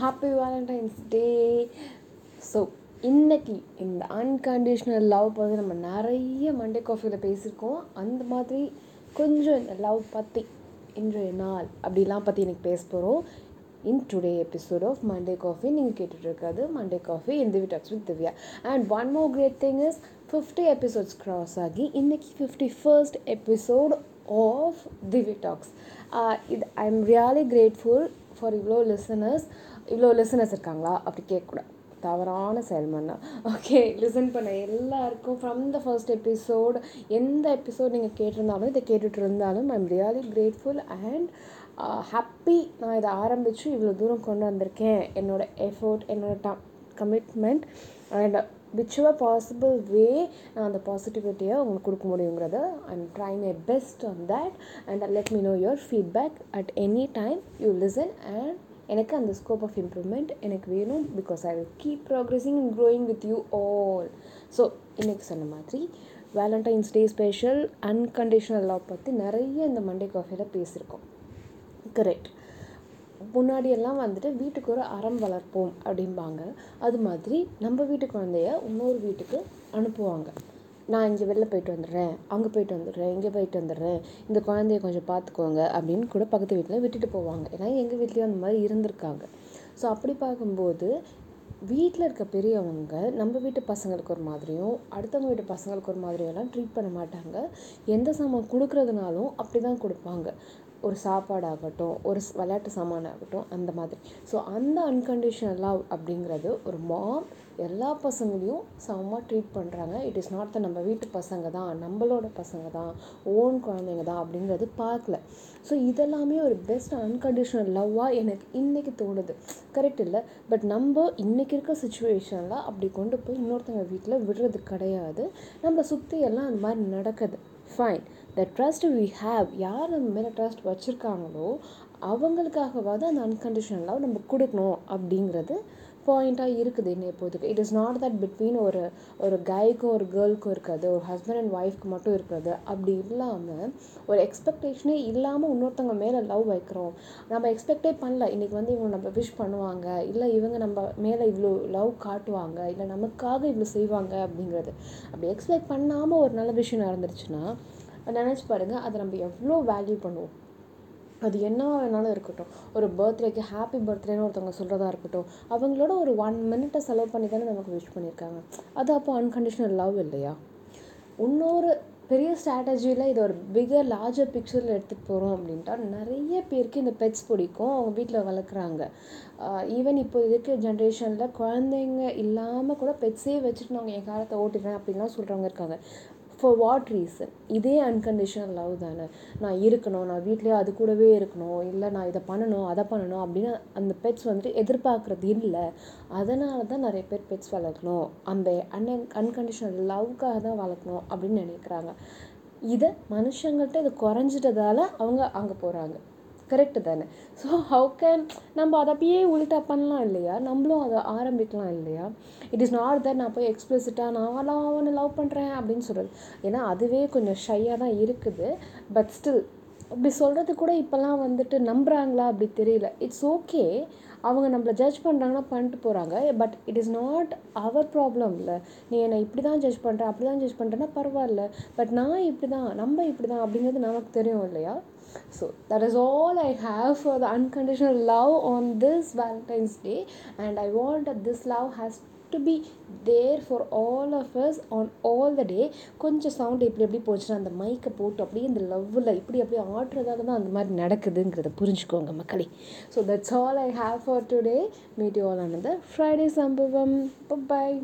Happy Valentine's day so இன்னைக்கு இந்த unconditional love பற்றி நம்ம நிறைய மண்டே காஃபியில் பேசியிருக்கோம். அந்த மாதிரி கொஞ்சம் இந்த லவ் பற்றி இன்றைய நாள் அப்படிலாம் பற்றி எனக்கு பேச போகிறோம் in today episode of Monday coffee நீங்கள் கேட்டுட்ருக்காது மண்டே காஃபி இந்த Divi talks with Divya and one more great thing is fifty episodes cross ஆகி இன்றைக்கி fifty first episode of Divi talks இது I am really grateful for இவ்வளோ listeners இவ்வளோ listeners இருக்காங்களா? அப்படி கேட்கக்கூடாது. தவறான செயல்மண்ணா ஓகே லிசன் பண்ண எல்லாருக்கும் ஃப்ரம் த ஃபர்ஸ்ட் எபிசோட் எந்த எபிசோட் நீங்கள் கேட்டிருந்தாலும் இதை கேட்டுட்டு இருந்தாலும் I am really grateful and happy நான் இதை ஆரம்பித்து இவ்வளோ தூரம் கொண்டு வந்திருக்கேன். என்னோடய எஃபோர்ட் என்னோடய the commitment and whichever possible way நான் அந்த பாசிட்டிவிட்டியை உங்களுக்கு கொடுக்க முடியுங்கிறத I am trying my best on that and let me know your feedback at any time you listen and எனக்கு அந்த ஸ்கோப் ஆஃப் இம்ப்ரூவ்மெண்ட் எனக்கு வேணும் because I will keep progressing and growing with you all so இன்றைக்கி சொன்ன மாதிரி Valentine's day special unconditional love பற்றி நிறைய இந்த மண்டே காஃபியில் பேசியிருக்கோம். கரெக்ட் முன்னாடியெல்லாம் வந்துட்டு வீட்டுக்கு ஒரு அறம் வளர்ப்போம் அப்படிம்பாங்க. அது மாதிரி நம்ம வீட்டு குழந்தைய இன்னொரு வீட்டுக்கு அனுப்புவாங்க. நான் இங்கே வெளில போயிட்டு வந்துடுறேன் அங்கே போயிட்டு வந்துடுறேன் இங்கே போயிட்டு வந்துடுறேன் இந்த குழந்தைய கொஞ்சம் பார்த்துக்கோங்க அப்படின்னு கூட பக்கத்து வீட்டில் விட்டுட்டு போவாங்க. ஏன்னா எங்கள் வீட்லேயும் அந்த மாதிரி இருந்திருக்காங்க. ஸோ அப்படி பார்க்கும்போது வீட்டில் இருக்க பெரியவங்க நம்ம வீட்டு பசங்களுக்கு ஒரு மாதிரியும் அடுத்தவங்க வீட்டு பசங்களுக்கு ஒரு மாதிரியெல்லாம் ட்ரீட் பண்ண மாட்டாங்க. எந்த சாமான் கொடுக்குறதுனாலும் அப்படி தான் கொடுப்பாங்க. ஒரு சாப்பாடாகட்டும் ஒரு விளையாட்டு சாமானாகட்டும் அந்த மாதிரி. ஸோ அந்த அன்கண்டிஷனல் லவ் அப்படிங்கிறது ஒரு மாம் எல்லா பசங்களையும் சமமாக ட்ரீட் பண்ணுறாங்க இட் இஸ் நாட் த நம்ம வீட்டு பசங்க தான் நம்மளோட பசங்க தான் ஓன் குழந்தைங்க தான் அப்படிங்கிறது பார்க்கல. ஸோ இதெல்லாமே ஒரு பெஸ்ட் அன்கண்டிஷனல் லவ்வாக எனக்கு இன்றைக்கி தோணுது. கரெக்ட் இல்லை? பட் நம்ம இன்றைக்கி இருக்க சுச்சுவேஷனில் அப்படி கொண்டு போய் இன்னொருத்தவங்க வீட்டில் விடுறது கிடையாது. நம்ம சுற்றி எல்லாம் அந்த மாதிரி நடக்குது. Find the trust we have யார் நம்ம மேலே ட்ரஸ்ட் வச்சுருக்காங்களோ அவங்களுக்காகவாது அந்த அன்கண்டிஷனல் லவ் நம்ம கொடுக்கணும் அப்படிங்கிறது பாயிண்ட்டாக இருக்குது என்ன இப்போதைக்கு it is not that between ஒரு ஒரு கைக்கும் ஒரு கேர்ளுக்கும் இருக்காது ஒரு ஹஸ்பண்ட் அண்ட் ஒய்ஃப்க்கு மட்டும் இருக்கிறது அப்படி இல்லாமல் ஒரு எக்ஸ்பெக்டேஷனே இல்லாமல் இன்னொருத்தவங்க மேலே லவ் வைக்கிறோம். நம்ம எக்ஸ்பெக்டே பண்ணல இன்றைக்கி வந்து இவங்க நம்ம விஷ் பண்ணுவாங்க இல்லை இவங்க நம்ம மேலே இவ்வளோ லவ் காட்டுவாங்க இல்லை நமக்காக இவ்வளோ செய்வாங்க அப்படிங்கிறது. அப்படி எக்ஸ்பெக்ட் பண்ணாமல் ஒரு நல்ல விஷயம் நடந்துருச்சுன்னா நினச்சி பாருங்கள் அதை நம்ம எவ்வளோ வேல்யூ பண்ணுவோம். அது என்ன வேணாலும் இருக்கட்டும். ஒரு பர்த்டேக்கு ஹாப்பி பர்த்டேன்னு ஒருத்தவங்க சொல்கிறதா இருக்கட்டும். அவங்களோட ஒரு ஒன் மினிட்டை செலவு பண்ணி தானே நமக்கு விஷ் பண்ணியிருக்காங்க. அது அப்போ அன்கண்டிஷனல் லவ் இல்லையா? இன்னொரு பெரிய ஸ்ட்ராட்டஜியில் இது ஒரு பிகர் லார்ஜர் பிக்சரில் எடுத்துகிட்டு போகிறோம் அப்படின்ட்டா நிறைய பேருக்கு இந்த பெட்ஸ் பிடிக்கும். அவங்க வீட்டில் வளர்க்குறாங்க. ஈவன் இப்போ இருக்கிற ஜென்ரேஷனில் குழந்தைங்க இல்லாமல் கூட பெட்ஸே வச்சுட்டு நாங்கள் என் காலத்தை ஓட்டிடுறேன் அப்படின்லாம் சொல்கிறவங்க இருக்காங்க. ஃபார் வாட் ரீசன் இதே அன்கண்டிஷனல் லவ் தானே. நான் இருக்கணும் நான் வீட்லேயே அது கூடவே இருக்கணும் இல்லை நான் இதை பண்ணணும் அதை பண்ணணும் அப்படின்னு அந்த பெட்ஸ் வந்துட்டு எதிர்பார்க்குறது இல்லை. அதனால தான் நிறைய பேர் பெட்ஸ் வளர்க்கணும். அந்த அன் அன்கண்டிஷனல் லவ்க்காக தான் வளர்க்கணும் அப்படின்னு நினைக்கிறாங்க. இதை மனுஷங்கள்ட்ட இது குறைஞ்சிட்டதால அவங்க அங்கே போகிறாங்க கரெக்டு தானே. ஸோ ஹவு கேன் நம்ம அதை அப்படியே உள்டா பண்ணலாம் இல்லையா? நம்மளும் அதை ஆரம்பிக்கலாம் இல்லையா? இட் இஸ் நாட் தட் நான் போய் எக்ஸ்பிளசிட்டாக நான்லாம் அவனை லவ் பண்ணுறேன் அப்படின்னு சொல்கிறது ஏன்னா அதுவே கொஞ்சம் ஷையாக தான் இருக்குது. பட் ஸ்டில் அப்படி சொல்கிறது கூட இப்போல்லாம் வந்துட்டு நம்புகிறாங்களா அப்படி தெரியல. இட்ஸ் ஓகே அவங்க நம்மளை ஜட்ஜ் பண்ணுறாங்கன்னா பண்ணிட்டு போகிறாங்க but it is not our problem இல்லை. நீ என்னை இப்படி தான் ஜட்ஜ் பண்ணுற அப்படி தான் ஜட்ஜ் பண்ணுறேன்னா பரவாயில்ல. பட் நான் இப்படி தான் நம்ம இப்படி தான் அப்படிங்கிறது நமக்கு தெரியும் இல்லையா? So that is all I have for the unconditional love on this Valentine's day and I want this love has to be there for all of us on all the day கொஞ்சம் sound இப்படி எப்படி போச்சுன்னா அந்த மைக்கை போட்டு அப்படியே இந்த லவ்வில் இப்படி அப்படியே ஆடுறதால தான் அந்த மாதிரி நடக்குதுங்கிறத புரிஞ்சுக்கோங்க மக்களே. So that's all I have for today meet you all another Friday சம்பவம் பாய்